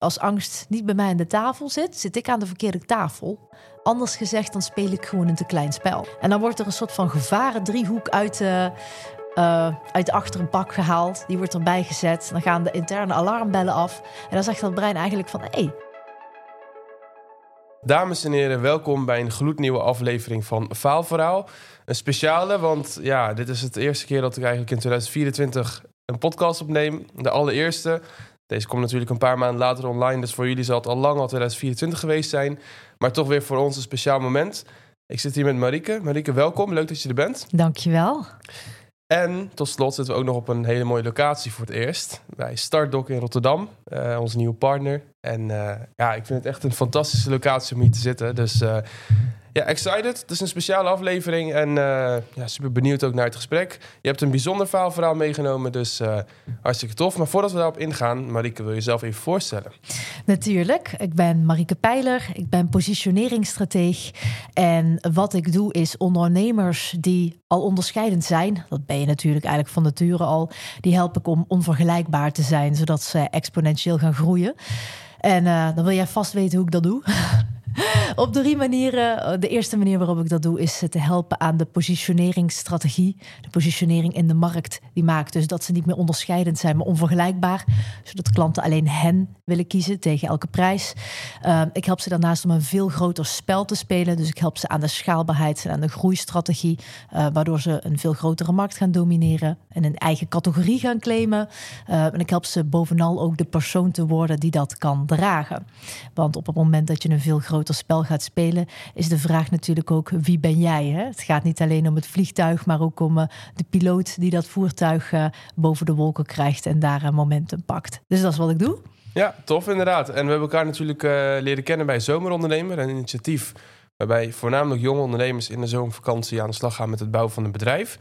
als angst niet bij mij aan de tafel zit, zit ik aan de verkeerde tafel. Anders gezegd, dan speel ik gewoon een te klein spel. En dan wordt er een soort van gevaren driehoek uit de, uh, uit de achter een pak gehaald. Die wordt erbij gezet. Dan gaan de interne alarmbellen af. En dan zegt dat brein eigenlijk van... hey, Dames en heren, welkom bij een gloednieuwe aflevering van Faalverhaal. Een speciale, want ja, dit is het eerste keer dat ik eigenlijk in 2024 een podcast opneem. De allereerste. Deze komt natuurlijk een paar maanden later online, dus voor jullie zal het al lang al 2024 geweest zijn. Maar toch weer voor ons een speciaal moment. Ik zit hier met Marieke. Marieke, welkom. Leuk dat je er bent. Dankjewel. En tot slot zitten we ook nog op een hele mooie locatie voor het eerst. Bij Startdock in Rotterdam, uh, onze nieuwe partner. En uh, ja, ik vind het echt een fantastische locatie om hier te zitten. Dus uh, ja, excited. Het is een speciale aflevering en uh, ja, super benieuwd ook naar het gesprek. Je hebt een bijzonder verhaal meegenomen, dus uh, hartstikke tof. Maar voordat we daarop ingaan, Marieke, wil je jezelf even voorstellen? Natuurlijk. Ik ben Marieke Pijler. Ik ben positioneringsstrateeg. En wat ik doe is ondernemers die al onderscheidend zijn, dat ben je natuurlijk eigenlijk van nature al, die help ik om onvergelijkbaar te zijn, zodat ze exponentieel gaan groeien. En uh, dan wil jij vast weten hoe ik dat doe. op drie manieren. De eerste manier waarop ik dat doe is te helpen aan de positioneringsstrategie. De positionering in de markt. Die maakt dus dat ze niet meer onderscheidend zijn, maar onvergelijkbaar. Zodat klanten alleen hen willen kiezen tegen elke prijs. Uh, ik help ze daarnaast om een veel groter spel te spelen. Dus ik help ze aan de schaalbaarheid en aan de groeistrategie. Uh, waardoor ze een veel grotere markt gaan domineren. En een eigen categorie gaan claimen. Uh, en ik help ze bovenal ook de persoon te worden die dat kan dragen. Want op het moment dat je een veel groter spel gaat spelen, is de vraag natuurlijk ook wie ben jij? Hè? Het gaat niet alleen om het vliegtuig, maar ook om uh, de piloot die dat voertuig uh, boven de wolken krijgt en daar een momentum pakt. Dus dat is wat ik doe. Ja, tof inderdaad. En we hebben elkaar natuurlijk uh, leren kennen bij Zomerondernemer, een initiatief waarbij voornamelijk jonge ondernemers in de zomervakantie aan de slag gaan met het bouwen van een bedrijf.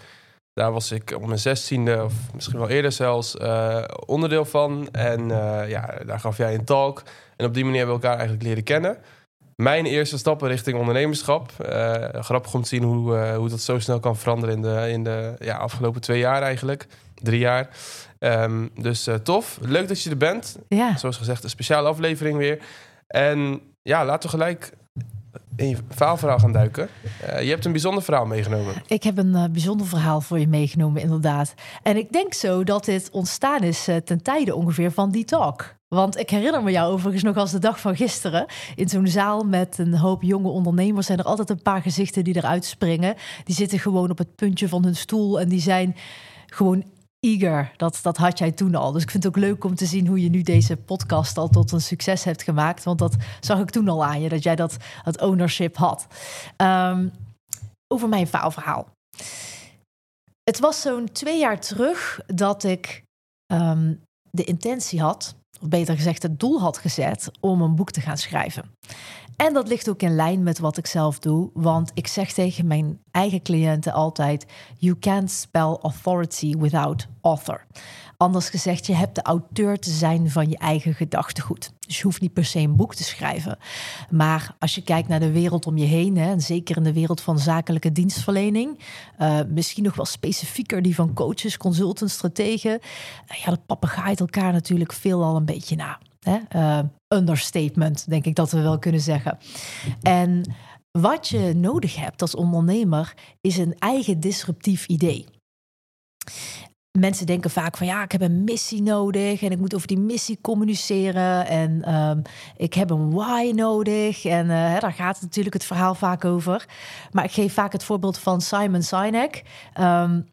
Daar was ik op mijn zestiende, of misschien wel eerder zelfs, uh, onderdeel van. En uh, ja, daar gaf jij een talk. En op die manier hebben we elkaar eigenlijk leren kennen. Mijn eerste stappen richting ondernemerschap. Grappig om te zien hoe, hoe dat zo snel kan veranderen in de, in de ja, afgelopen twee jaar eigenlijk. Drie jaar. Um, dus tof. Leuk dat je er bent. Ja. Zoals gezegd, een speciale aflevering weer. En ja, laten we gelijk in je verhaalverhaal gaan duiken. Uh, je hebt een bijzonder verhaal meegenomen. Ik heb een uh, bijzonder verhaal voor je meegenomen, inderdaad. En ik denk zo dat dit ontstaan is ten tijde ongeveer van die talk. Want ik herinner me jou overigens nog als de dag van gisteren. In zo'n zaal met een hoop jonge ondernemers zijn er altijd een paar gezichten die eruit springen. Die zitten gewoon op het puntje van hun stoel en die zijn gewoon eager. Dat, dat had jij toen al. Dus ik vind het ook leuk om te zien hoe je nu deze podcast al tot een succes hebt gemaakt. Want dat zag ik toen al aan je, dat jij dat, dat ownership had. Um, over mijn faalverhaal. Het was zo'n twee jaar terug dat ik um, de intentie had, of beter gezegd het doel had gezet, om een boek te gaan schrijven. En dat ligt ook in lijn met wat ik zelf doe, want ik zeg tegen mijn eigen cliënten altijd: You can't spell authority without author. Anders gezegd, je hebt de auteur te zijn van je eigen gedachtegoed. Dus je hoeft niet per se een boek te schrijven. Maar als je kijkt naar de wereld om je heen, hè, en zeker in de wereld van zakelijke dienstverlening, uh, misschien nog wel specifieker die van coaches, consultants, strategen, ja, dat papegaait elkaar natuurlijk veel al een beetje na. Hè? Uh, understatement, denk ik dat we wel kunnen zeggen. En wat je nodig hebt als ondernemer is een eigen disruptief idee. Mensen denken vaak van ja, ik heb een missie nodig en ik moet over die missie communiceren en um, ik heb een why nodig en hè, daar gaat natuurlijk het verhaal vaak over. Maar ik geef vaak het voorbeeld van Simon Sinek. Um,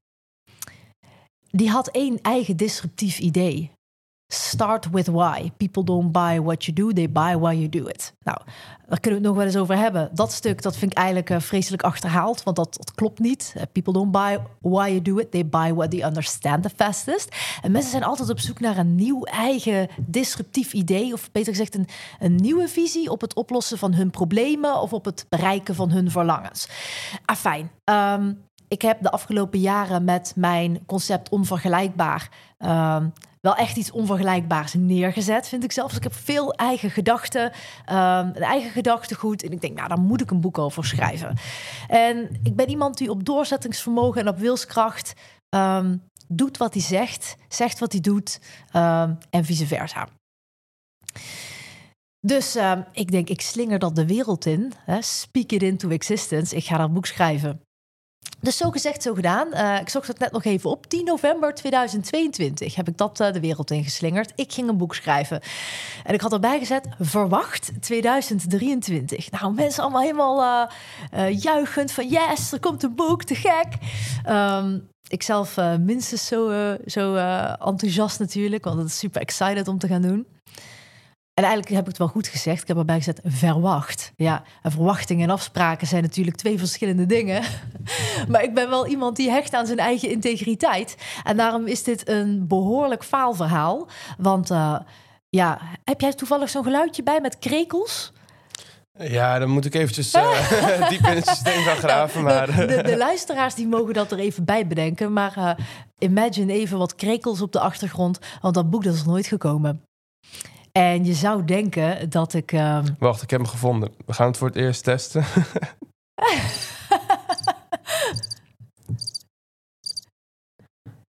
die had één eigen disruptief idee. Start with why. People don't buy what you do, they buy why you do it. Nou, daar kunnen we het nog wel eens over hebben. Dat stuk, dat vind ik eigenlijk uh, vreselijk achterhaald, want dat, klopt niet. Uh, people don't buy why you do it, they buy what they understand the fastest. En mensen zijn altijd op zoek naar een nieuw eigen disruptief idee, of beter gezegd een, een nieuwe visie op het oplossen van hun problemen of op het bereiken van hun verlangens. Afijn. Um, ik heb de afgelopen jaren met mijn concept onvergelijkbaar um, wel echt iets onvergelijkbaars neergezet, vind ik zelf. Dus ik heb veel eigen gedachten, um, een eigen gedachtegoed. En ik denk, nou, daar moet ik een boek over schrijven. En ik ben iemand die op doorzettingsvermogen en op wilskracht um, doet wat hij zegt, zegt wat hij doet um, en vice versa. Dus ehm, ik denk, ik slinger dat de wereld in. Hè, speak it into existence. Ik ga dat boek schrijven. Dus zo gezegd, zo gedaan. Uh, ik zocht het net nog even op. 10 november 2022 heb ik dat uh, de wereld ingeslingerd. Ik ging een boek schrijven. En ik had erbij gezet, verwacht 2023. Nou, mensen allemaal helemaal uh, juichend van... yes, er komt een boek, te gek. Um, ik zelf minstens zo, zo enthousiast natuurlijk. Want het is super excited om te gaan doen. En eigenlijk heb ik het wel goed gezegd. Ik heb erbij gezet verwacht. Ja, en verwachtingen en afspraken zijn natuurlijk twee verschillende dingen. maar ik ben wel iemand die hecht aan zijn eigen integriteit. En daarom is dit een behoorlijk faalverhaal. Want uh, ja, heb jij toevallig zo'n geluidje bij met krekels? Ja, dan moet ik eventjes uh, diep in het systeem gaan graven. Maar... De, de, luisteraars die mogen dat er even bij bedenken. Maar uh, imagine even wat krekels op de achtergrond. Want dat boek dat is nooit gekomen. En je zou denken dat ik. Uh... Wacht, ik heb hem gevonden. We gaan het voor het eerst testen.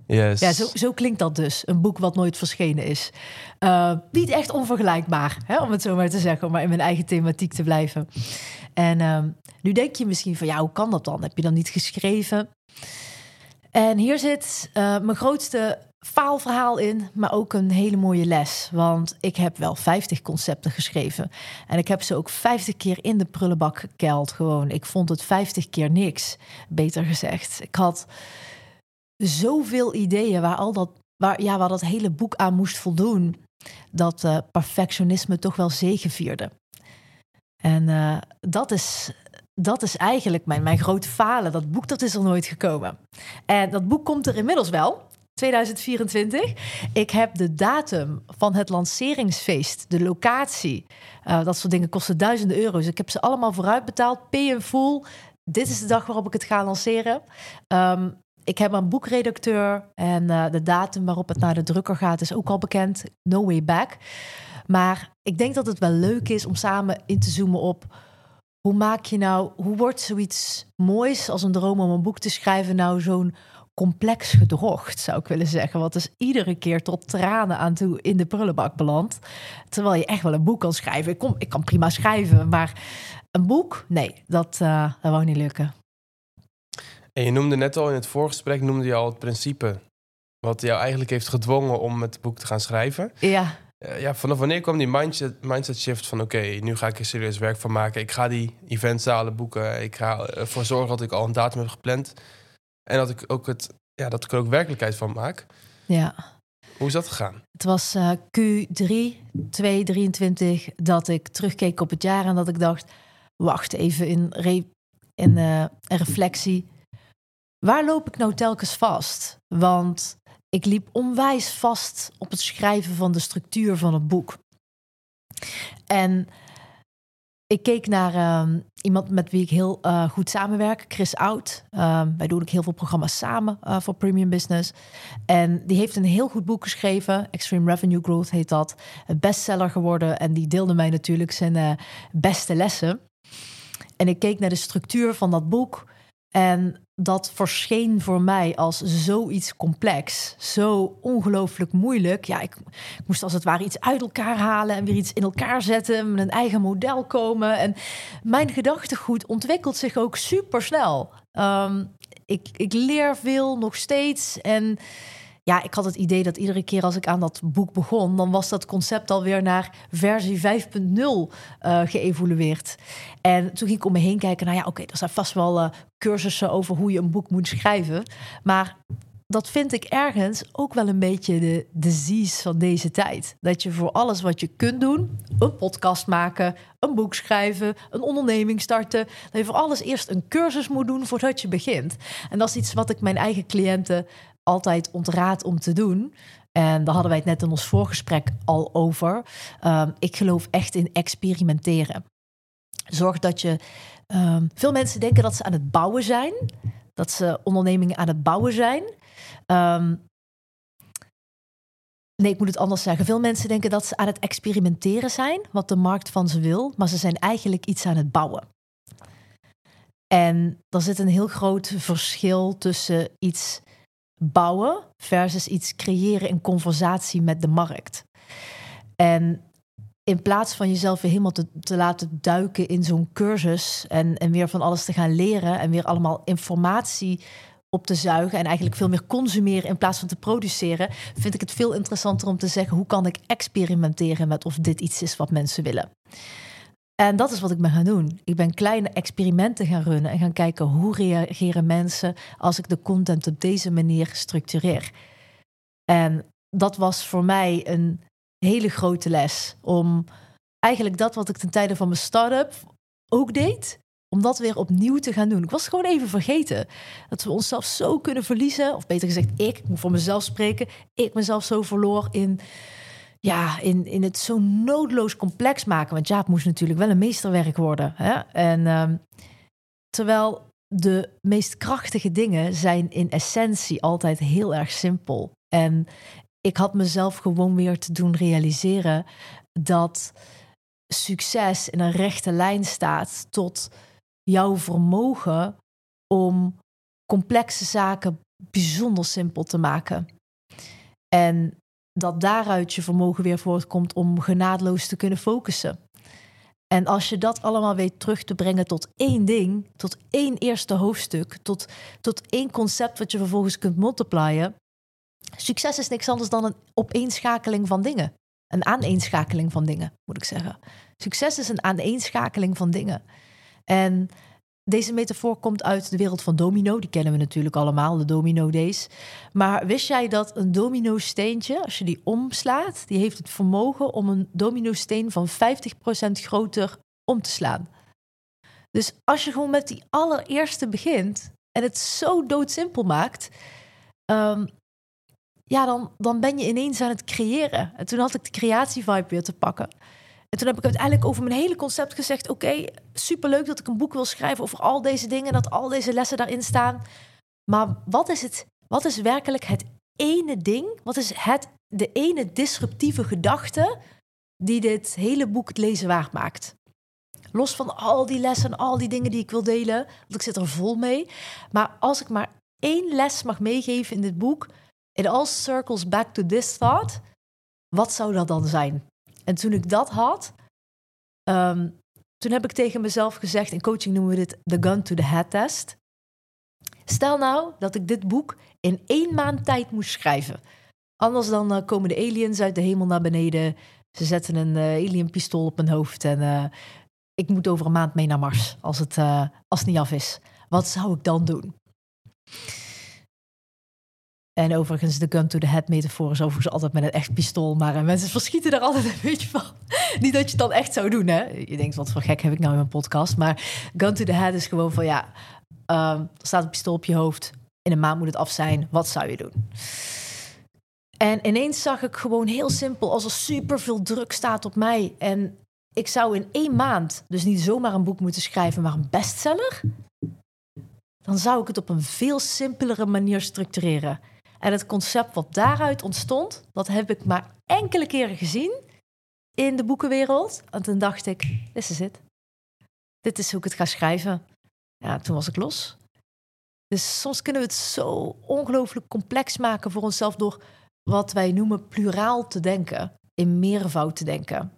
yes. Ja, zo, zo, klinkt dat dus. Een boek wat nooit verschenen is. Uh, niet echt onvergelijkbaar, hè, om het zo maar te zeggen, om maar in mijn eigen thematiek te blijven. En uh, nu denk je misschien van ja, hoe kan dat dan? Heb je dan niet geschreven? En hier zit uh, mijn grootste faalverhaal in, maar ook een hele mooie les. Want ik heb wel 50 concepten geschreven. En ik heb ze ook 50 keer in de prullenbak gekeld. Gewoon. Ik vond het 50 keer niks, beter gezegd. Ik had zoveel ideeën waar al dat, waar, ja, waar dat hele boek aan moest voldoen. Dat uh, perfectionisme toch wel zegevierde. En uh, dat is dat is eigenlijk mijn, mijn grote falen. Dat boek dat is er nooit gekomen. En dat boek komt er inmiddels wel. 2024. Ik heb de datum van het lanceringsfeest, de locatie. Uh, dat soort dingen kosten duizenden euro's. Ik heb ze allemaal vooruit betaald, pay in full. Dit is de dag waarop ik het ga lanceren. Um, ik heb een boekredacteur en uh, de datum waarop het naar de drukker gaat is ook al bekend. No way back. Maar ik denk dat het wel leuk is om samen in te zoomen op hoe maak je nou, hoe wordt zoiets moois als een droom om een boek te schrijven nou zo'n complex gedrocht, zou ik willen zeggen. Wat dus iedere keer tot tranen aan toe in de prullenbak belandt. Terwijl je echt wel een boek kan schrijven. Ik, kom, ik kan prima schrijven, maar een boek, nee, dat, uh, dat wou niet lukken. En je noemde net al in het voorgesprek, noemde je al het principe... wat jou eigenlijk heeft gedwongen om het boek te gaan schrijven. Ja. Eh, ja, vanaf wanneer kwam die mindset, mindset shift van... oké, nu ga ik er serieus werk van maken. Ik ga die eventzalen boeken. Ik ga ervoor zorgen dat ik al een datum heb gepland... En dat ik ook het, ja, dat ik er ook werkelijkheid van maak. Ja. Hoe is dat gegaan? Het was uh, Q3 2023 dat ik terugkeek op het jaar en dat ik dacht: wacht even in, re in uh, reflectie. Waar loop ik nou telkens vast? Want ik liep onwijs vast op het schrijven van de structuur van het boek. En ik keek naar uh, iemand met wie ik heel uh, goed samenwerk, Chris Oud. Uh, wij doen ook heel veel programma's samen uh, voor Premium Business. En die heeft een heel goed boek geschreven. Extreme Revenue Growth heet dat. Bestseller geworden. En die deelde mij natuurlijk zijn eh, beste lessen. En ik keek naar de structuur van dat boek. En dat verscheen voor mij als zoiets complex, zo ongelooflijk moeilijk. Ja, ik, ik, moest als het ware iets uit elkaar halen en weer iets in elkaar zetten, met een eigen model komen. En mijn gedachtegoed ontwikkelt zich ook super snel. Um, ik, ik leer veel nog steeds en ja, ik had het idee dat iedere keer als ik aan dat boek begon, dan was dat concept alweer naar versie 5.0 uh, geëvolueerd. En toen ging ik om me heen kijken, nou ja, oké, er zijn vast wel uh, cursussen over hoe je een boek moet schrijven. Maar dat vind ik ergens ook wel een beetje de disease van deze tijd. Dat je voor alles wat je kunt doen, een podcast maken, een boek schrijven, een onderneming starten, dat je voor alles eerst een cursus moet doen voordat je begint. En dat is iets wat ik mijn eigen cliënten altijd ontraad om te doen. En daar hadden wij het net in ons voorgesprek al over. Um, ik geloof echt in experimenteren. Zorg dat je. Um, veel mensen denken dat ze aan het bouwen zijn, dat ze ondernemingen aan het bouwen zijn. Um, nee, ik moet het anders zeggen. Veel mensen denken dat ze aan het experimenteren zijn, wat de markt van ze wil, maar ze zijn eigenlijk iets aan het bouwen. En er zit een heel groot verschil tussen iets bouwen versus iets creëren in conversatie met de markt. En in plaats van jezelf weer helemaal te, te laten duiken in zo'n cursus en, en weer van alles te gaan leren en weer allemaal informatie op te zuigen en eigenlijk veel meer consumeren in plaats van te produceren, vind ik het veel interessanter om te zeggen hoe kan ik experimenteren met of dit iets is wat mensen willen. En dat is wat ik ben gaan doen. Ik ben kleine experimenten gaan runnen en gaan kijken hoe reageren mensen als ik de content op deze manier structureer. En dat was voor mij een hele grote les om eigenlijk dat wat ik ten tijde van mijn start-up ook deed, om dat weer opnieuw te gaan doen. Ik was gewoon even vergeten dat we onszelf zo kunnen verliezen, of beter gezegd, ik, ik moet voor mezelf spreken, ik mezelf zo verloor in, ja, in, in het zo noodloos complex maken. Want Jaap moest natuurlijk wel een meesterwerk worden. Hè? En um, terwijl de meest krachtige dingen zijn in essentie altijd heel erg simpel. En ik had mezelf gewoon weer te doen realiseren dat succes in een rechte lijn staat tot jouw vermogen om complexe zaken bijzonder simpel te maken. En dat daaruit je vermogen weer voortkomt om genadeloos te kunnen focussen. En als je dat allemaal weet terug te brengen tot één ding, tot één eerste hoofdstuk, tot, tot één concept wat je vervolgens kunt multiplyen. Succes is niks anders dan een opeenschakeling van dingen. Een aaneenschakeling van dingen, moet ik zeggen. Succes is een aaneenschakeling van dingen. En deze metafoor komt uit de wereld van domino. Die kennen we natuurlijk allemaal, de domino days. Maar wist jij dat een domino steentje, als je die omslaat, die heeft het vermogen om een domino steen van 50% groter om te slaan. Dus als je gewoon met die allereerste begint en het zo doodsimpel maakt, um, ja, dan, dan ben je ineens aan het creëren. En toen had ik de creatievibe weer te pakken. En toen heb ik uiteindelijk over mijn hele concept gezegd: Oké, superleuk dat ik een boek wil schrijven over al deze dingen, dat al deze lessen daarin staan. Maar wat is het? Wat is werkelijk het ene ding? Wat is het, de ene disruptieve gedachte die dit hele boek het lezen waard maakt? Los van al die lessen en al die dingen die ik wil delen, want ik zit er vol mee. Maar als ik maar één les mag meegeven in dit boek, it all circles back to this thought. Wat zou dat dan zijn? En toen ik dat had, ehm, toen heb ik tegen mezelf gezegd, in coaching noemen we dit de gun to the head test. Stel nou dat ik dit boek in één maand tijd moest schrijven. Anders dan uh, komen de aliens uit de hemel naar beneden. Ze zetten een uh, alienpistool op mijn hoofd en uh, ik moet over een maand mee naar Mars als het, als het niet af is. Wat zou ik dan doen? En overigens, de gun to the head metafoor is overigens altijd met een echt pistool. Maar uh, mensen verschieten er altijd een beetje van. Niet dat je het dan echt zou doen, hè. Je denkt, wat voor gek heb ik nou in mijn podcast. Maar gun to the head is gewoon van, ja... Um, er staat een pistool op je hoofd. In een maand moet het af zijn. Wat zou je doen? En ineens zag ik gewoon heel simpel... als er super veel druk staat op mij... en ik zou in één maand dus niet zomaar een boek moeten schrijven... maar een bestseller... dan zou ik het op een veel simpelere manier structureren... En het concept wat daaruit ontstond, dat heb ik maar enkele keren gezien in de boekenwereld. En toen dacht ik, dit is het. Dit is hoe ik het ga schrijven. Ja, toen was ik los. Dus soms kunnen we het zo ongelooflijk complex maken voor onszelf door wat wij noemen pluraal te denken, in meervoud te denken.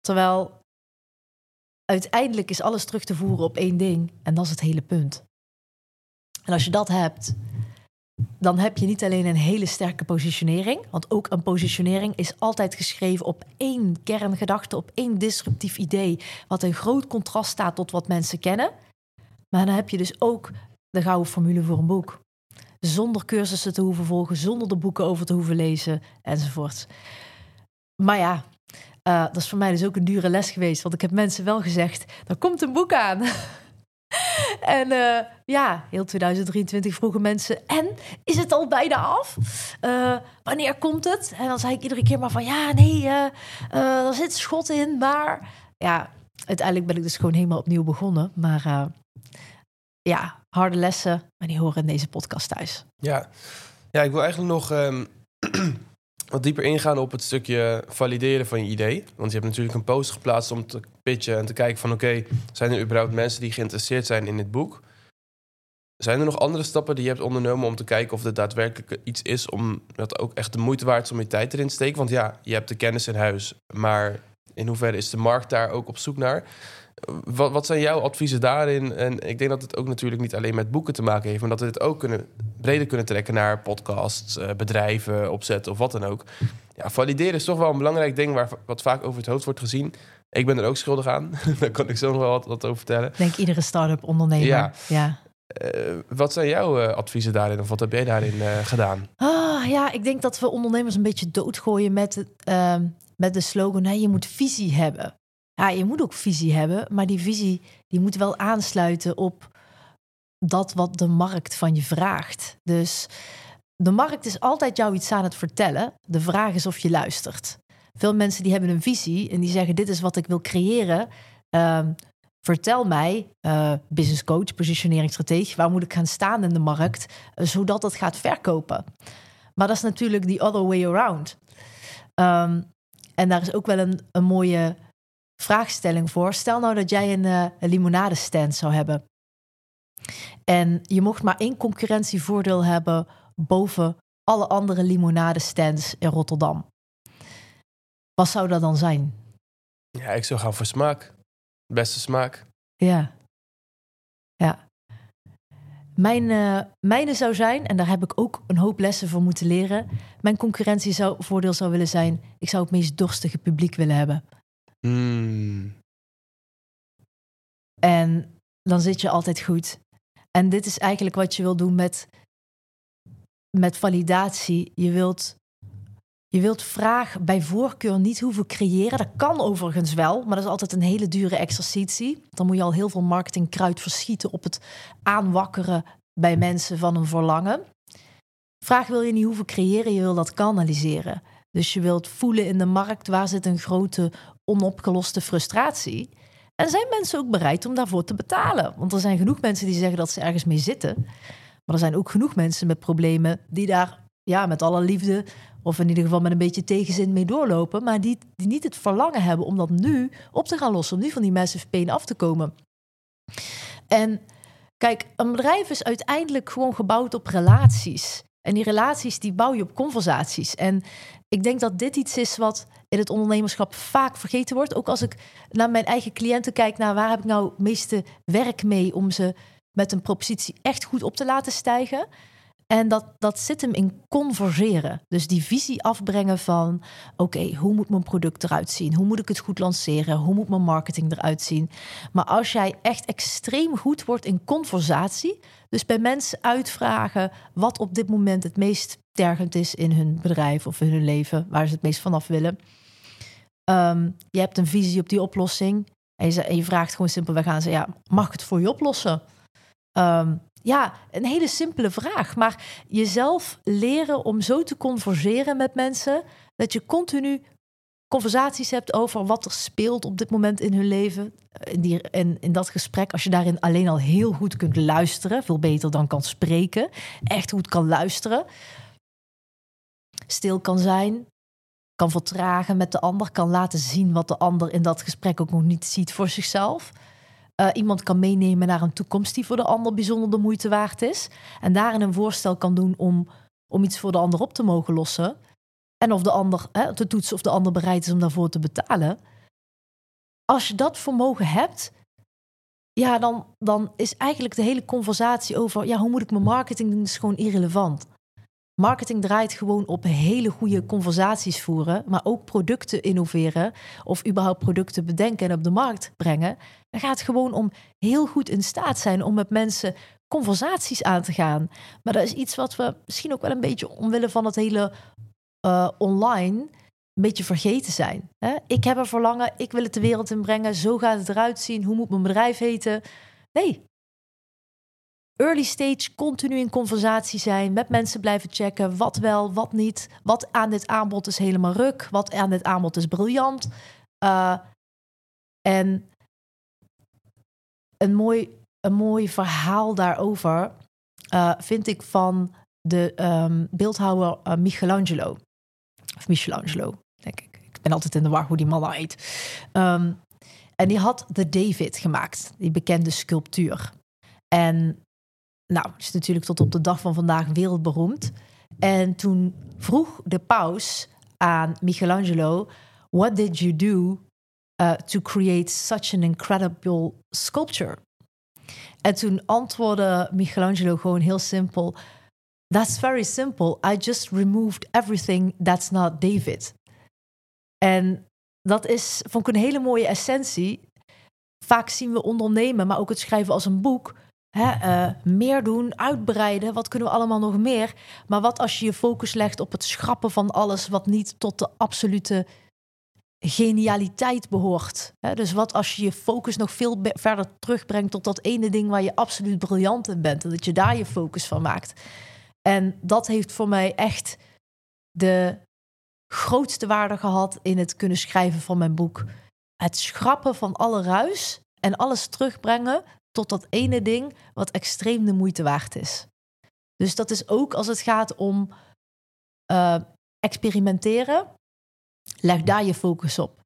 Terwijl uiteindelijk is alles terug te voeren op één ding en dat is het hele punt. En als je dat hebt, dan heb je niet alleen een hele sterke positionering, want ook een positionering is altijd geschreven op één kerngedachte, op één disruptief idee, wat in groot contrast staat tot wat mensen kennen. Maar dan heb je dus ook de gouden formule voor een boek. Zonder cursussen te hoeven volgen, zonder de boeken over te hoeven lezen enzovoort. Maar ja, uh, dat is voor mij dus ook een dure les geweest. Want ik heb mensen wel gezegd: er komt een boek aan. En uh, ja, heel 2023 vroegen mensen: En is het al bijna af? Uh, wanneer komt het? En dan zei ik iedere keer maar van: Ja, nee, uh, er zit schot in. Maar ja, uiteindelijk ben ik dus gewoon helemaal opnieuw begonnen. Maar ja, harde lessen, maar die horen in deze podcast thuis. Ja, ja ik wil eigenlijk nog. Um wat dieper ingaan op het stukje valideren van je idee. Want je hebt natuurlijk een post geplaatst om te pitchen en te kijken van... oké, zijn er überhaupt mensen die geïnteresseerd zijn in dit boek? Zijn er nog andere stappen die je hebt ondernomen om te kijken of het daadwerkelijk iets is... om dat ook echt de moeite waard is om je tijd erin te steken? Want ja, je hebt de kennis in huis, maar in hoeverre is de markt daar ook op zoek naar? Wat, wat zijn jouw adviezen daarin? En ik denk dat het ook natuurlijk niet alleen met boeken te maken heeft, maar dat we het ook kunnen, breder kunnen trekken naar podcasts, eh, bedrijven opzetten of wat dan ook. Ja, valideren is toch wel een belangrijk ding waar, wat vaak over het hoofd wordt gezien. Ik ben er ook schuldig aan. Daar kan ik zo nog wel wat, wat over vertellen. Ik denk iedere start-up ondernemer. Ja. ja. Uh, wat zijn jouw uh, adviezen daarin of wat heb jij daarin uh, gedaan? Ah, ja, ik denk dat we ondernemers een beetje doodgooien met, ehm, met de slogan: je moet visie hebben. Ja, je moet ook visie hebben, maar die visie die moet wel aansluiten op dat wat de markt van je vraagt. Dus de markt is altijd jou iets aan het vertellen. De vraag is of je luistert. Veel mensen die hebben een visie en die zeggen: dit is wat ik wil creëren. Ehm, vertel mij, uh, business coach, positioneringsstrategie, waar moet ik gaan staan in de markt, uh, zodat het gaat verkopen. Maar dat is natuurlijk the other way around. Um, en daar is ook wel een, een mooie vraagstelling voor. Stel nou dat jij een, uh, een limonadestand zou hebben. En je mocht maar één concurrentievoordeel hebben boven alle andere limonadestands in Rotterdam. Wat zou dat dan zijn? Ja, ik zou gaan voor smaak. Beste smaak. Ja. Ja. Mijn, uh, mijne zou zijn, en daar heb ik ook een hoop lessen voor moeten leren. Mijn concurrentievoordeel zou willen zijn: ik zou het meest dorstige publiek willen hebben. Hmm. En dan zit je altijd goed. En dit is eigenlijk wat je wil doen met, met validatie. Je wilt, je wilt vraag bij voorkeur niet hoeven creëren. Dat kan overigens wel, maar dat is altijd een hele dure exercitie. Dan moet je al heel veel marketingkruid verschieten op het aanwakkeren bij mensen van een verlangen. Vraag wil je niet hoeven creëren, je wil dat kanaliseren. Dus je wilt voelen in de markt waar zit een grote onopgeloste frustratie. En zijn mensen ook bereid om daarvoor te betalen? Want er zijn genoeg mensen die zeggen dat ze ergens mee zitten. Maar er zijn ook genoeg mensen met problemen die daar ja, met alle liefde, of in ieder geval met een beetje tegenzin mee doorlopen, maar die, die niet het verlangen hebben om dat nu op te gaan lossen, om nu van die massive pain af te komen. En kijk, een bedrijf is uiteindelijk gewoon gebouwd op relaties. En die relaties die bouw je op conversaties. En ik denk dat dit iets is wat in het ondernemerschap vaak vergeten wordt. Ook als ik naar mijn eigen cliënten kijk, naar waar heb ik nou het meeste werk mee om ze met een propositie echt goed op te laten stijgen. En dat, dat zit hem in converseren. Dus die visie afbrengen van: oké, hoe moet mijn product eruit zien? Hoe moet ik het goed lanceren? Hoe moet mijn marketing eruit zien? Maar als jij echt extreem goed wordt in conversatie, dus bij mensen uitvragen wat op dit moment het meest tergend is in hun bedrijf of in hun leven, waar ze het meest vanaf willen. Ehm, je hebt een visie op die oplossing en je, vraagt gewoon simpelweg aan ze: ja, mag ik het voor je oplossen? Um, ja, een hele simpele vraag. Maar jezelf leren om zo te converseren met mensen dat je continu conversaties hebt over wat er speelt op dit moment in hun leven. In, die, in, in dat gesprek, als je daarin alleen al heel goed kunt luisteren, veel beter dan kan spreken, echt goed kan luisteren, stil kan zijn, kan vertragen met de ander, kan laten zien wat de ander in dat gesprek ook nog niet ziet voor zichzelf. Uh, iemand kan meenemen naar een toekomst die voor de ander bijzonder de moeite waard is. En daarin een voorstel kan doen om, om iets voor de ander op te mogen lossen. En of de ander hè, te toetsen of de ander bereid is om daarvoor te betalen. Als je dat vermogen hebt, ja, dan, dan is eigenlijk de hele conversatie over ja, hoe moet ik mijn marketing doen, is gewoon irrelevant. Marketing draait gewoon op hele goede conversaties voeren, maar ook producten innoveren of überhaupt producten bedenken en op de markt brengen. Dan gaat het gewoon om heel goed in staat zijn om met mensen conversaties aan te gaan. Maar dat is iets wat we misschien ook wel een beetje omwille van het hele uh, online een beetje vergeten zijn. Hè? Ik heb een verlangen, ik wil het de wereld inbrengen, zo gaat het eruit zien, hoe moet mijn bedrijf heten? Nee, early stage continu in conversatie zijn, met mensen blijven checken, wat wel, wat niet, wat aan dit aanbod is helemaal ruk, wat aan dit aanbod is briljant. Uh, en een mooi, een mooi verhaal daarover uh, vind ik van de um, beeldhouwer uh, Michelangelo. Of Michelangelo, denk ik. Ik ben altijd in de war hoe die man heet. Um, en die had de David gemaakt, die bekende sculptuur. En nou, is natuurlijk tot op de dag van vandaag wereldberoemd. En toen vroeg de paus aan Michelangelo: What did you do uh, to create such an incredible sculpture? En toen antwoordde Michelangelo gewoon heel simpel: That's very simple. I just removed everything that's not David. En dat is, vond ik een hele mooie essentie. Vaak zien we ondernemen, maar ook het schrijven als een boek. Hè, uh, meer doen, uitbreiden. Wat kunnen we allemaal nog meer? Maar wat als je je focus legt op het schrappen van alles wat niet tot de absolute genialiteit behoort? Hè? Dus wat als je je focus nog veel verder terugbrengt tot dat ene ding waar je absoluut briljant in bent en dat je daar je focus van maakt? En dat heeft voor mij echt de grootste waarde gehad in het kunnen schrijven van mijn boek. Het schrappen van alle ruis en alles terugbrengen tot dat ene ding wat extreem de moeite waard is. Dus dat is ook als het gaat om uh, experimenteren, leg daar je focus op.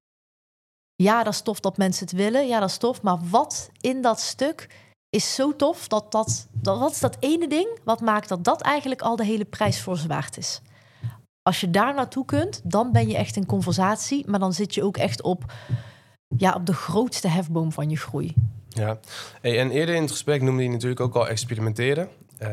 Ja, dat is tof dat mensen het willen. Ja, dat is tof. Maar wat in dat stuk is zo tof dat dat, dat wat is dat ene ding wat maakt dat dat eigenlijk al de hele prijs voor ze waard is. Als je daar naartoe kunt, dan ben je echt in conversatie, maar dan zit je ook echt op, ja, op de grootste hefboom van je groei. Ja, hey, en eerder in het gesprek noemde je natuurlijk ook al experimenteren. Uh,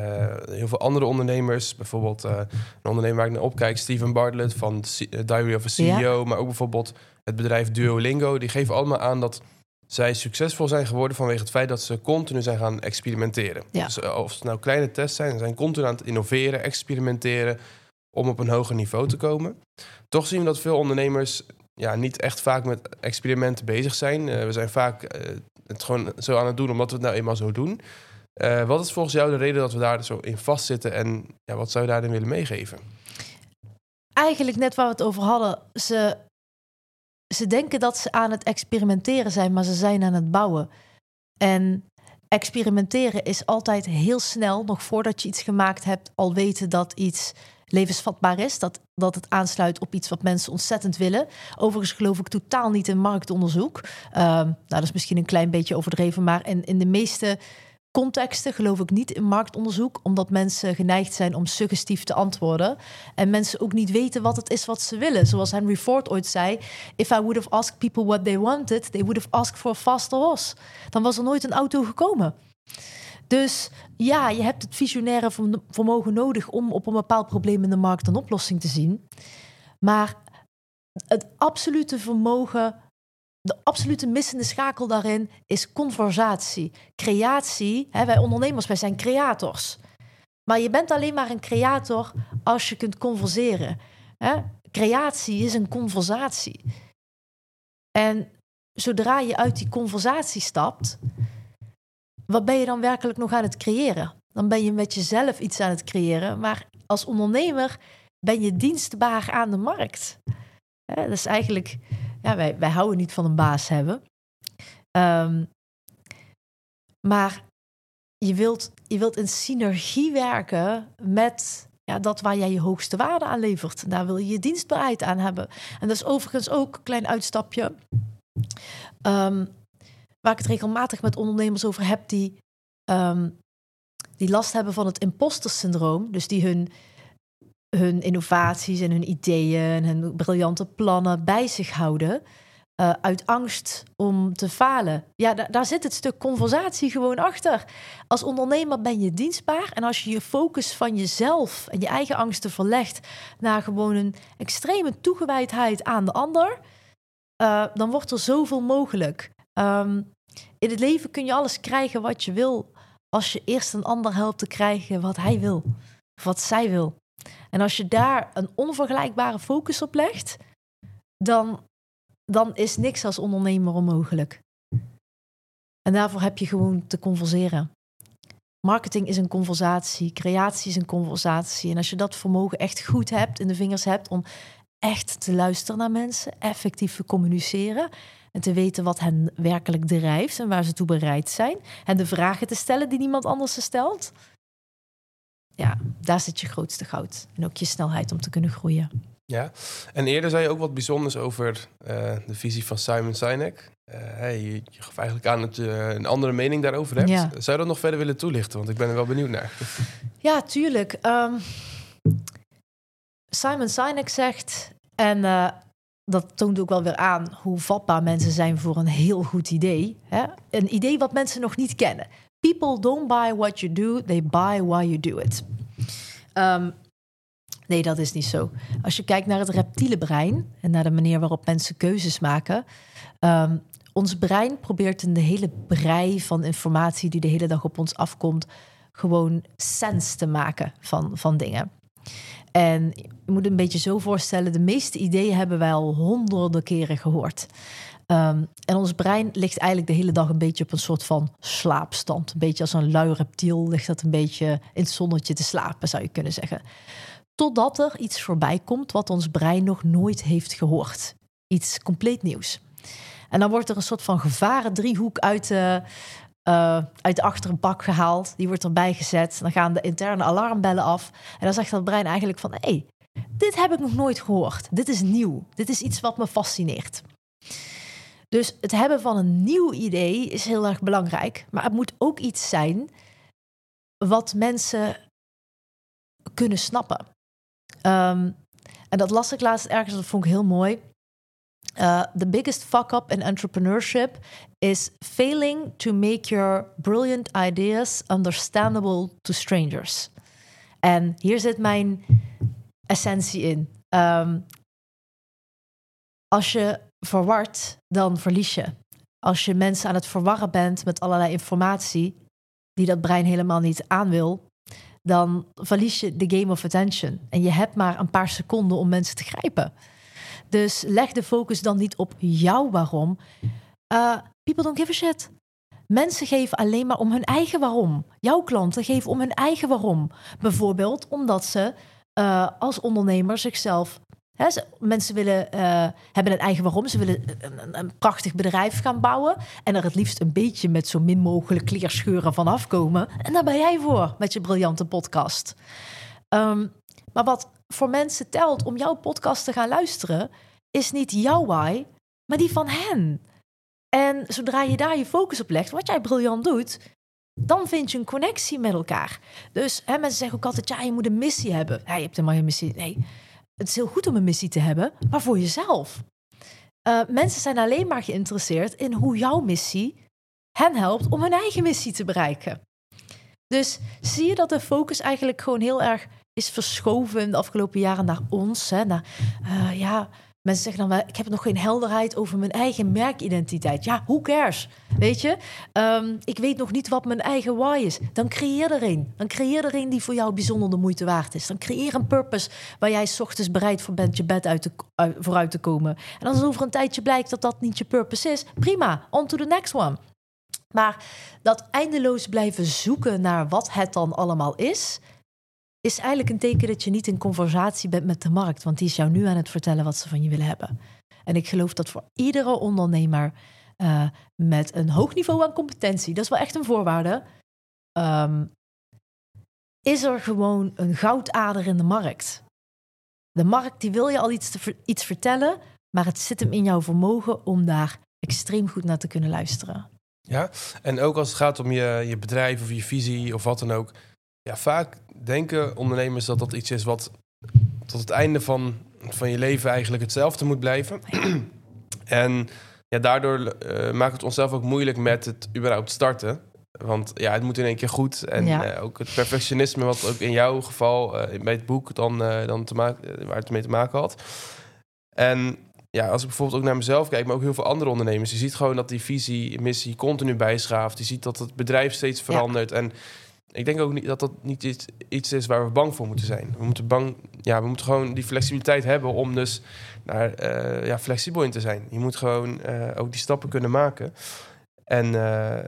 heel veel andere ondernemers, bijvoorbeeld uh, een ondernemer waar ik naar opkijk, Steven Bartlett van Diary of a CEO, maar ook bijvoorbeeld het bedrijf Duolingo, die geven allemaal aan dat zij succesvol zijn geworden vanwege het feit dat ze continu zijn gaan experimenteren. Ja. Dus of het nou kleine tests zijn, ze zijn continu aan het innoveren, experimenteren om op een hoger niveau te komen. Toch zien we dat veel ondernemers ja, niet echt vaak met experimenten bezig zijn. Uh, we zijn vaak uh, het gewoon zo aan het doen omdat we het nou eenmaal zo doen. Uh, wat is volgens jou de reden dat we daar zo in vastzitten en ja, wat zou je daarin willen meegeven? Eigenlijk net waar we het over hadden. Ze, ze denken dat ze aan het experimenteren zijn, maar ze zijn aan het bouwen. En experimenteren is altijd heel snel, nog voordat je iets gemaakt hebt, al weten dat iets levensvatbaar is. Dat, dat het aansluit op iets wat mensen ontzettend willen. Overigens geloof ik totaal niet in marktonderzoek. Uh, nou, dat is misschien een klein beetje overdreven, maar in, in de meeste contexten geloof ik niet in marktonderzoek, omdat mensen geneigd zijn om suggestief te antwoorden en mensen ook niet weten wat het is wat ze willen. Zoals Henry Ford ooit zei: If I would have asked people what they wanted, they would have asked for a faster horse. Dan was er nooit een auto gekomen. Dus ja, je hebt het visionaire vermogen nodig om op een bepaald probleem in de markt een oplossing te zien. Maar het absolute vermogen, de absolute missende schakel daarin is conversatie. Creatie, hè, wij ondernemers, wij zijn creators. Maar je bent alleen maar een creator als je kunt converseren. Hè? Creatie is een conversatie. En zodra je uit die conversatie stapt, wat ben je dan werkelijk nog aan het creëren? Dan ben je met jezelf iets aan het creëren, maar als ondernemer ben je dienstbaar aan de markt. dat is eigenlijk, ja, wij, wij houden niet van een baas hebben. Um, maar je wilt, je wilt in synergie werken met ja, dat waar jij je hoogste waarde aan levert. Daar wil je je dienstbaarheid aan hebben. En dat is overigens ook een klein uitstapje. Um, waar ik het regelmatig met ondernemers over heb die, ehm, die last hebben van het imposter syndroom. Dus die hun, hun innovaties en hun ideeën en hun briljante plannen bij zich houden. Uh, uit angst om te falen. Ja, daar zit het stuk conversatie gewoon achter. Als ondernemer ben je dienstbaar. En als je je focus van jezelf en je eigen angsten verlegt naar gewoon een extreme toegewijdheid aan de ander, uh, dan wordt er zoveel mogelijk. Um, in het leven kun je alles krijgen wat je wil, als je eerst een ander helpt te krijgen wat hij wil, of wat zij wil. En als je daar een onvergelijkbare focus op legt, dan, dan is niks als ondernemer onmogelijk. En daarvoor heb je gewoon te converseren. Marketing is een conversatie, creatie is een conversatie. En als je dat vermogen echt goed hebt, in de vingers hebt om echt te luisteren naar mensen, effectief te communiceren en te weten wat hen werkelijk drijft en waar ze toe bereid zijn. En de vragen te stellen die niemand anders ze stelt. Ja, daar zit je grootste goud. En ook je snelheid om te kunnen groeien. Ja, en eerder zei je ook wat bijzonders over uh, de visie van Simon Sinek. Uh, hey, je, je, gaf eigenlijk aan dat je een andere mening daarover hebt. Ja. Zou je dat nog verder willen toelichten? Want ik ben er wel benieuwd naar. Ja, tuurlijk. Um, Simon Sinek zegt, en uh, dat toont ook wel weer aan hoe vatbaar mensen zijn voor een heel goed idee. Hè? Een idee wat mensen nog niet kennen. People don't buy what you do, they buy why you do it. Ehm, nee, dat is niet zo. Als je kijkt naar het reptiele brein en naar de manier waarop mensen keuzes maken. Um, ons brein probeert in de hele brei van informatie die de hele dag op ons afkomt, gewoon sens te maken van, van dingen. En je moet een beetje zo voorstellen, de meeste ideeën hebben wij al honderden keren gehoord. Um, en ons brein ligt eigenlijk de hele dag een beetje op een soort van slaapstand. Een beetje als een lui reptiel ligt dat een beetje in het zonnetje te slapen, zou je kunnen zeggen. Totdat er iets voorbij komt wat ons brein nog nooit heeft gehoord. Iets compleet nieuws. En dan wordt er een soort van gevaren driehoek uit uh, uit de achterbak gehaald. Die wordt erbij gezet. Dan gaan de interne alarmbellen af. En dan zegt dat brein eigenlijk van... hé, hey, dit heb ik nog nooit gehoord. Dit is nieuw. Dit is iets wat me fascineert. Dus het hebben van een nieuw idee is heel erg belangrijk. Maar het moet ook iets zijn wat mensen kunnen snappen. Um, en dat las ik laatst ergens, dat vond ik heel mooi. Uh, the biggest fuck up in entrepreneurship is failing to make your brilliant ideas understandable to strangers. En hier zit mijn essentie in. Um, als je verwart, dan verlies je. Als je mensen aan het verwarren bent met allerlei informatie die dat brein helemaal niet aan wil, dan verlies je de game of attention. En je hebt maar een paar seconden om mensen te grijpen. Dus leg de focus dan niet op jouw waarom. Uh, people don't give a shit. Mensen geven alleen maar om hun eigen waarom. Jouw klanten geven om hun eigen waarom. Bijvoorbeeld omdat ze uh, als ondernemer zichzelf. Hè, mensen willen, uh, hebben een eigen waarom. Ze willen een, prachtig bedrijf gaan bouwen. En er het liefst een beetje met zo min mogelijk kleerscheuren van afkomen. En daar ben jij voor met je briljante podcast. Um, maar wat voor mensen telt om jouw podcast te gaan luisteren, is niet jouw why, maar die van hen. En zodra je daar je focus op legt, wat jij briljant doet, dan vind je een connectie met elkaar. Dus mensen zeggen ook altijd, ja, je moet een missie hebben. Ja, je hebt helemaal geen missie. Nee, het is heel goed om een missie te hebben, maar voor jezelf. Uh, mensen zijn alleen maar geïnteresseerd in hoe jouw missie hen helpt om hun eigen missie te bereiken. Dus zie je dat de focus eigenlijk gewoon heel erg is verschoven in de afgelopen jaren naar ons. Hè, naar, uh, ja, mensen zeggen dan wel, ik heb nog geen helderheid over mijn eigen merkidentiteit. Ja, who cares? Weet je, um, ik weet nog niet wat mijn eigen why is. Dan creëer er een. Dan creëer er een die voor jou bijzonder de moeite waard is. Dan creëer een purpose waar jij s ochtends bereid voor bent je bed uit te, uit, vooruit te komen. En als over een tijdje blijkt dat dat niet je purpose is, prima, on to the next one. Maar dat eindeloos blijven zoeken naar wat het dan allemaal is, is eigenlijk een teken dat je niet in conversatie bent met de markt, want die is jou nu aan het vertellen wat ze van je willen hebben. En ik geloof dat voor iedere ondernemer uh, met een hoog niveau aan competentie, dat is wel echt een voorwaarde, um, is er gewoon een goudader in de markt. De markt die wil je al iets, te, iets vertellen, maar het zit hem in jouw vermogen om daar extreem goed naar te kunnen luisteren. Ja, en ook als het gaat om je, je bedrijf of je visie of wat dan ook. Ja, vaak denken ondernemers dat dat iets is wat tot het einde van, van je leven eigenlijk hetzelfde moet blijven. en ja, daardoor uh, maakt het onszelf ook moeilijk met het überhaupt starten. Want ja, het moet in één keer goed. En ja. uh, ook het perfectionisme, wat ook in jouw geval uh, bij het boek dan, dan te maken, waar het mee te maken had. En ja, als ik bijvoorbeeld ook naar mezelf kijk, maar ook heel veel andere ondernemers, je ziet gewoon dat die visie, missie continu bijschaaft. Je ziet dat het bedrijf steeds verandert. Ja. En ik denk ook niet dat dat niet iets, iets, is waar we bang voor moeten zijn. We moeten, bang, ja, we moeten gewoon die flexibiliteit hebben om dus daar uh, ja, flexibel in te zijn. Je moet gewoon uh, ook die stappen kunnen maken. En uh,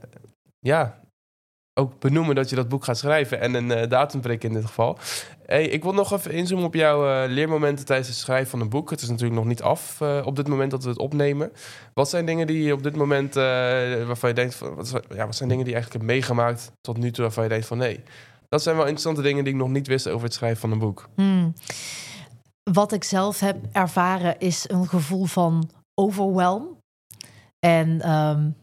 ja, ook benoemen dat je dat boek gaat schrijven en een uh, datum prikken in dit geval. Hey, ik wil nog even inzoomen op jouw uh, leermomenten tijdens het schrijven van een boek. Het is natuurlijk nog niet af uh, op dit moment dat we het opnemen. Wat zijn dingen die je op dit moment waarvan je denkt, van, wat, ja, wat zijn dingen die eigenlijk hebt meegemaakt tot nu toe waarvan je denkt van nee, dat zijn wel interessante dingen die ik nog niet wist over het schrijven van een boek. Hmm. Wat ik zelf heb ervaren is een gevoel van overwhelm. En um,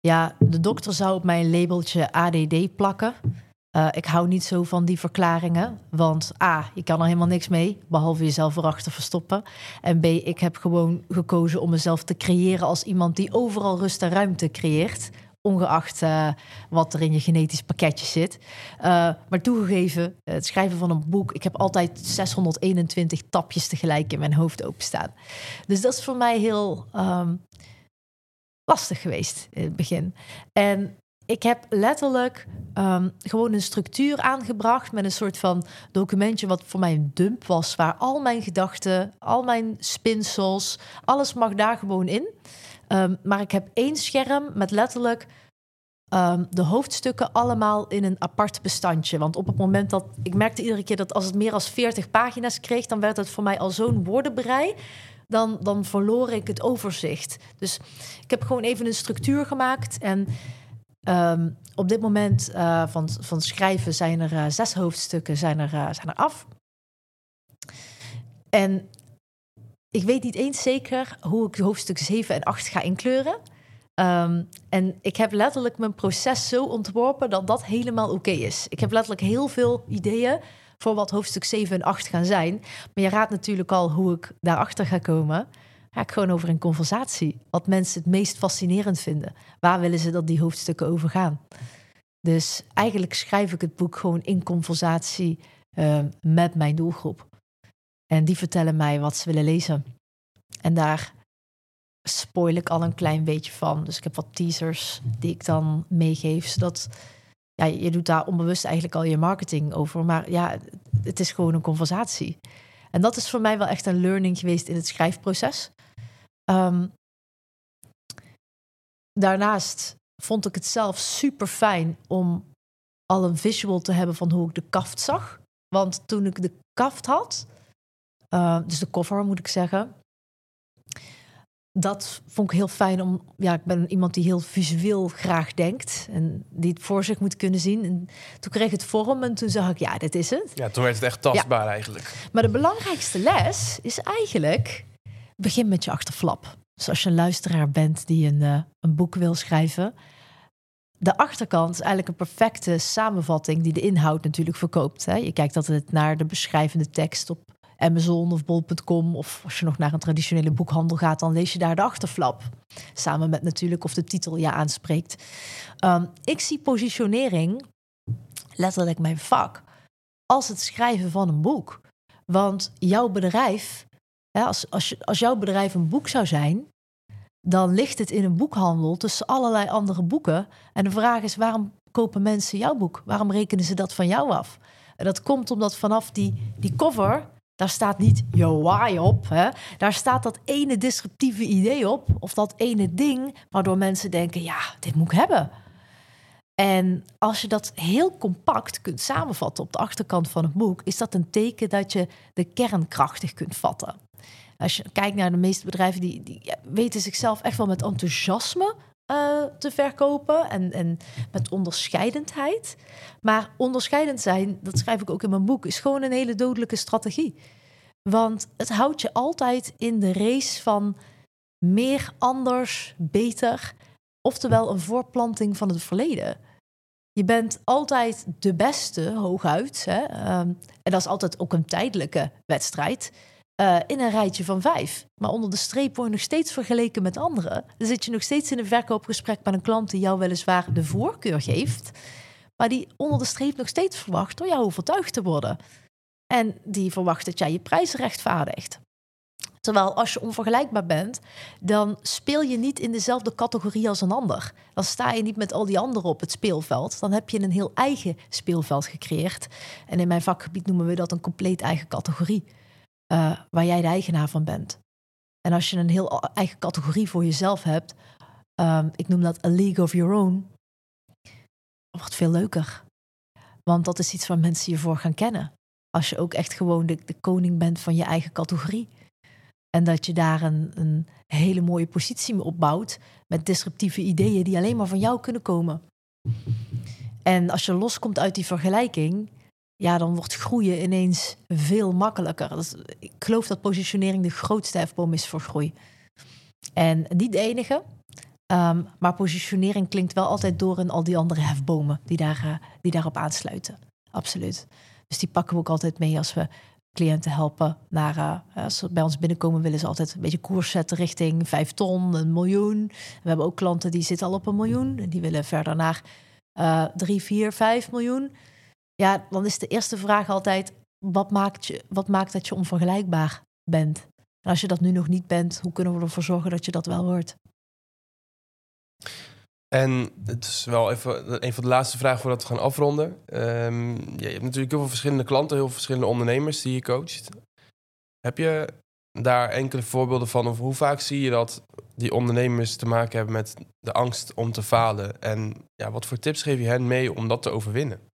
ja, de dokter zou op mijn labeltje ADD plakken. Uh, ik hou niet zo van die verklaringen. Want A, je kan er helemaal niks mee, behalve jezelf erachter verstoppen. En B, ik heb gewoon gekozen om mezelf te creëren als iemand die overal rust en ruimte creëert. Ongeacht uh, wat er in je genetisch pakketje zit. Uh, maar toegegeven, het schrijven van een boek. Ik heb altijd 621 tapjes tegelijk in mijn hoofd openstaan. Dus dat is voor mij heel um, lastig geweest in het begin. En ik heb letterlijk um, gewoon een structuur aangebracht met een soort van documentje wat voor mij een dump was, waar al mijn gedachten, al mijn spinsels, alles mag daar gewoon in. Um, maar ik heb één scherm met letterlijk um, de hoofdstukken allemaal in een apart bestandje. Want op het moment dat ik merkte iedere keer dat als het meer dan 40 pagina's kreeg, dan werd het voor mij al zo'n woordenbrei. Dan, dan verloor ik het overzicht. Dus ik heb gewoon even een structuur gemaakt. En um, op dit moment uh, van, van schrijven zijn er uh, zes hoofdstukken zijn er, uh, zijn er af. En ik weet niet eens zeker hoe ik hoofdstuk 7 en 8 ga inkleuren. Um, en ik heb letterlijk mijn proces zo ontworpen dat dat helemaal oké is. Ik heb letterlijk heel veel ideeën voor wat hoofdstuk 7 en 8 gaan zijn. Maar je raadt natuurlijk al hoe ik daarachter ga komen. Ga ik gewoon over een conversatie. Wat mensen het meest fascinerend vinden. Waar willen ze dat die hoofdstukken over gaan? Dus eigenlijk schrijf ik het boek gewoon in conversatie uh, met mijn doelgroep. En die vertellen mij wat ze willen lezen. En daar spoil ik al een klein beetje van. Dus ik heb wat teasers die ik dan meegeef, zodat ja, je doet daar onbewust eigenlijk al je marketing over. Maar ja, het is gewoon een conversatie. En dat is voor mij wel echt een learning geweest in het schrijfproces. Um, daarnaast vond ik het zelf super fijn om al een visual te hebben van hoe ik de kaft zag. Want toen ik de kaft had, uh, dus de cover moet ik zeggen, dat vond ik heel fijn om. Ja, ik ben iemand die heel visueel graag denkt en die het voor zich moet kunnen zien. En toen kreeg het vorm en toen zag ik, ja, dit is het. Ja, toen werd het echt tastbaar ja. eigenlijk. Maar de belangrijkste les is eigenlijk: begin met je achterflap. Dus als je een luisteraar bent die een, uh, een boek wil schrijven, de achterkant is eigenlijk een perfecte samenvatting die de inhoud natuurlijk verkoopt. Hè. Je kijkt altijd naar de beschrijvende tekst op Amazon of bol.com. Of als je nog naar een traditionele boekhandel gaat, dan lees je daar de achterflap. Samen met natuurlijk of de titel je aanspreekt. Um, ik zie positionering, letterlijk mijn vak, als het schrijven van een boek. Want jouw bedrijf, als, als, jouw bedrijf een boek zou zijn, dan ligt het in een boekhandel tussen allerlei andere boeken. En de vraag is, waarom kopen mensen jouw boek? Waarom rekenen ze dat van jou af? Dat komt omdat vanaf die, die cover daar staat niet je why op. Hè? Daar staat dat ene disruptieve idee op. Of dat ene ding waardoor mensen denken: ja, dit moet ik hebben. En als je dat heel compact kunt samenvatten op de achterkant van het boek, is dat een teken dat je de kern krachtig kunt vatten. Als je kijkt naar de meeste bedrijven, die, die weten zichzelf echt wel met enthousiasme uh, te verkopen en, en met onderscheidendheid. Maar onderscheidend zijn, dat schrijf ik ook in mijn boek, is gewoon een hele dodelijke strategie. Want het houdt je altijd in de race van meer, anders, beter. Oftewel een voorplanting van het verleden. Je bent altijd de beste, hooguit. Hè? Um, en dat is altijd ook een tijdelijke wedstrijd. Uh, in een rijtje van vijf. Maar onder de streep word je nog steeds vergeleken met anderen. Dan zit je nog steeds in een verkoopgesprek met een klant die jou weliswaar de voorkeur geeft. Maar die onder de streep nog steeds verwacht door jou overtuigd te worden. En die verwacht dat jij je prijzen rechtvaardigt. Terwijl als je onvergelijkbaar bent, dan speel je niet in dezelfde categorie als een ander. Dan sta je niet met al die anderen op het speelveld. Dan heb je een heel eigen speelveld gecreëerd. En in mijn vakgebied noemen we dat een compleet eigen categorie. Uh, waar jij de eigenaar van bent. En als je een heel eigen categorie voor jezelf hebt, um, ik noem dat a league of your own, wordt veel leuker. Want dat is iets waar mensen je voor gaan kennen. Als je ook echt gewoon de, de koning bent van je eigen categorie. En dat je daar een, een hele mooie positie mee opbouwt met disruptieve ideeën die alleen maar van jou kunnen komen. En als je loskomt uit die vergelijking, ja, dan wordt groeien ineens veel makkelijker. Is, ik geloof dat positionering de grootste hefboom is voor groei. En niet de enige. Ehm, maar positionering klinkt wel altijd door in al die andere hefbomen die, daar, uh, die daarop aansluiten. Absoluut. Dus die pakken we ook altijd mee als we cliënten helpen. Naar, uh, als ze bij ons binnenkomen, willen ze altijd een beetje koers zetten richting 5 ton, een miljoen. We hebben ook klanten die zitten al op een miljoen en die willen verder naar uh, 3, 4, 5 miljoen. Ja, dan is de eerste vraag altijd: wat maakt, je, wat maakt dat je onvergelijkbaar bent? En als je dat nu nog niet bent, hoe kunnen we ervoor zorgen dat je dat wel wordt? En het is wel even een van de laatste vragen voordat we gaan afronden. Um, je hebt natuurlijk heel veel verschillende klanten, heel veel verschillende ondernemers die je coacht. Heb je daar enkele voorbeelden van? Of hoe vaak zie je dat die ondernemers te maken hebben met de angst om te falen? En ja, wat voor tips geef je hen mee om dat te overwinnen?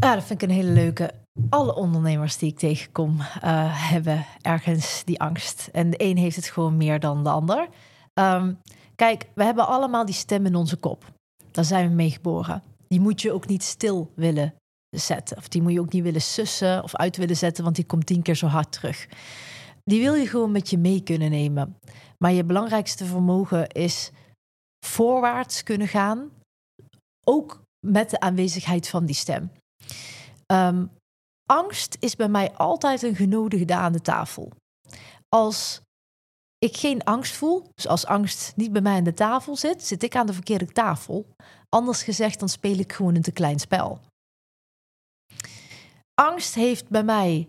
Ja, dat vind ik een hele leuke. Alle ondernemers die ik tegenkom uh, hebben ergens die angst. En de een heeft het gewoon meer dan de ander. Um, kijk, we hebben allemaal die stem in onze kop. Daar zijn we mee geboren. Die moet je ook niet stil willen zetten. Of die moet je ook niet willen sussen of uit willen zetten, want die komt tien keer zo hard terug. Die wil je gewoon met je mee kunnen nemen. Maar je belangrijkste vermogen is voorwaarts kunnen gaan. Ook met de aanwezigheid van die stem. Um, angst is bij mij altijd een genodigde aan de tafel. Als ik geen angst voel, dus als angst niet bij mij aan de tafel zit, zit ik aan de verkeerde tafel. Anders gezegd, dan speel ik gewoon een te klein spel. Angst heeft bij mij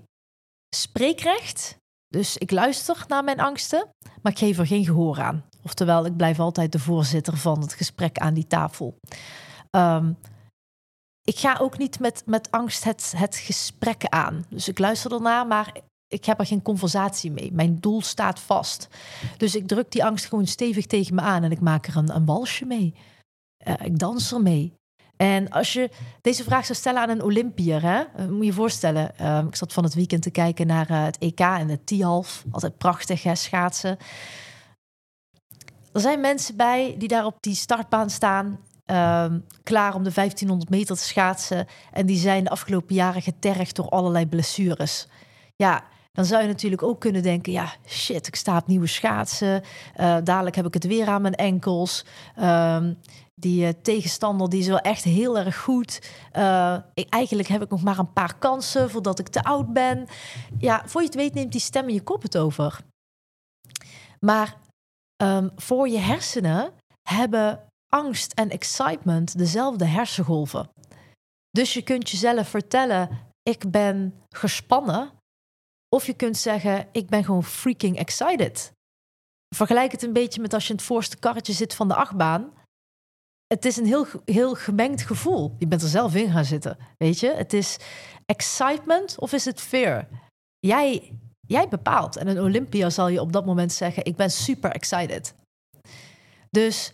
spreekrecht. Dus ik luister naar mijn angsten, maar ik geef er geen gehoor aan. Oftewel, ik blijf altijd de voorzitter van het gesprek aan die tafel. Um, ik ga ook niet met, met angst het, het gesprek aan. Dus ik luister ernaar, maar ik heb er geen conversatie mee. Mijn doel staat vast. Dus ik druk die angst gewoon stevig tegen me aan en ik maak er een, een walsje mee. Uh, ik dans er mee. En als je deze vraag zou stellen aan een Olympier, hè, eh, moet je je voorstellen. Uh, ik zat van het weekend te kijken naar uh, het EK en het T-half. Altijd prachtig, hè, schaatsen. Er zijn mensen bij die daar op die startbaan staan Um, klaar om de 1500 meter te schaatsen. En die zijn de afgelopen jaren getergd door allerlei blessures. Ja, dan zou je natuurlijk ook kunnen denken: ja, shit, ik sta op nieuwe schaatsen. Uh, dadelijk heb ik het weer aan mijn enkels. Um, die uh, tegenstander die is wel echt heel erg goed. Uh, ik, eigenlijk heb ik nog maar een paar kansen voordat ik te oud ben. Ja, voor je het weet neemt die stem in je kop het over. Maar um, voor je hersenen hebben angst en excitement dezelfde hersengolven. Dus je kunt jezelf vertellen: ik ben gespannen. Of je kunt zeggen: ik ben gewoon freaking excited. Vergelijk het een beetje met als je in het voorste karretje zit van de achtbaan. Het is een heel, heel gemengd gevoel. Je bent er zelf in gaan zitten, weet je. Het is excitement of is het fear? Jij, jij bepaalt. En een Olympia zal je op dat moment zeggen: ik ben super excited. Dus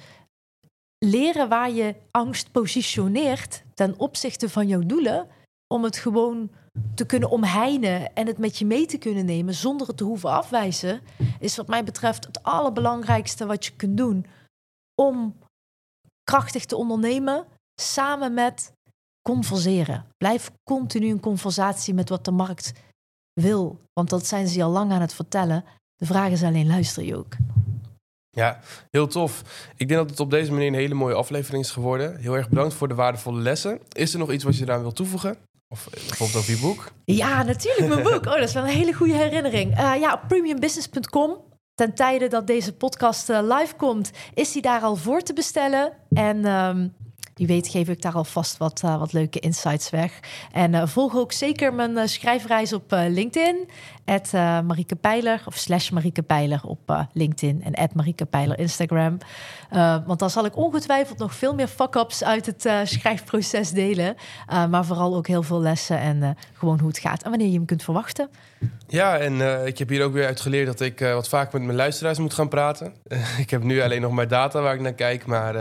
leren waar je angst positioneert ten opzichte van jouw doelen, om het gewoon te kunnen omheinen en het met je mee te kunnen nemen zonder het te hoeven afwijzen, is wat mij betreft het allerbelangrijkste wat je kunt doen om krachtig te ondernemen samen met converseren. Blijf continu in conversatie met wat de markt wil, want dat zijn ze al lang aan het vertellen. De vraag is alleen, luister je ook? Ja, heel tof. Ik denk dat het op deze manier een hele mooie aflevering is geworden. Heel erg bedankt voor de waardevolle lessen. Is er nog iets wat je eraan wilt toevoegen? Of bijvoorbeeld over je boek? Ja, natuurlijk mijn boek. Oh, dat is wel een hele goede herinnering. Uh, ja, op premiumbusiness.com. Ten tijde dat deze podcast uh, live komt, is die daar al voor te bestellen. En um, wie weet geef ik daar alvast wat, uh, wat leuke insights weg. En volg ook zeker mijn schrijfreis op LinkedIn. At Marieke Pijler of slash Marieke Pijler op LinkedIn. En at Marieke Pijler Instagram. want dan zal ik ongetwijfeld nog veel meer fuck-ups uit het schrijfproces delen. maar vooral ook heel veel lessen en gewoon hoe het gaat. En wanneer je hem kunt verwachten. Ja, en ik heb hier ook weer uit geleerd dat ik wat vaak met mijn luisteraars moet gaan praten. ik heb nu alleen nog maar data waar ik naar kijk. Maar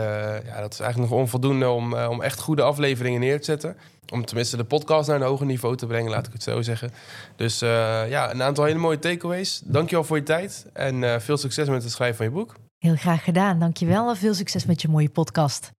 ja, dat is eigenlijk nog onvoldoende om, uh, om echt goede afleveringen neer te zetten. Om tenminste de podcast naar een hoger niveau te brengen, laat ik het zo zeggen. Dus uh, ja, een aantal hele mooie takeaways. Dankjewel voor je tijd en uh, veel succes met het schrijven van je boek. Heel graag gedaan, dankjewel. En veel succes met je mooie podcast.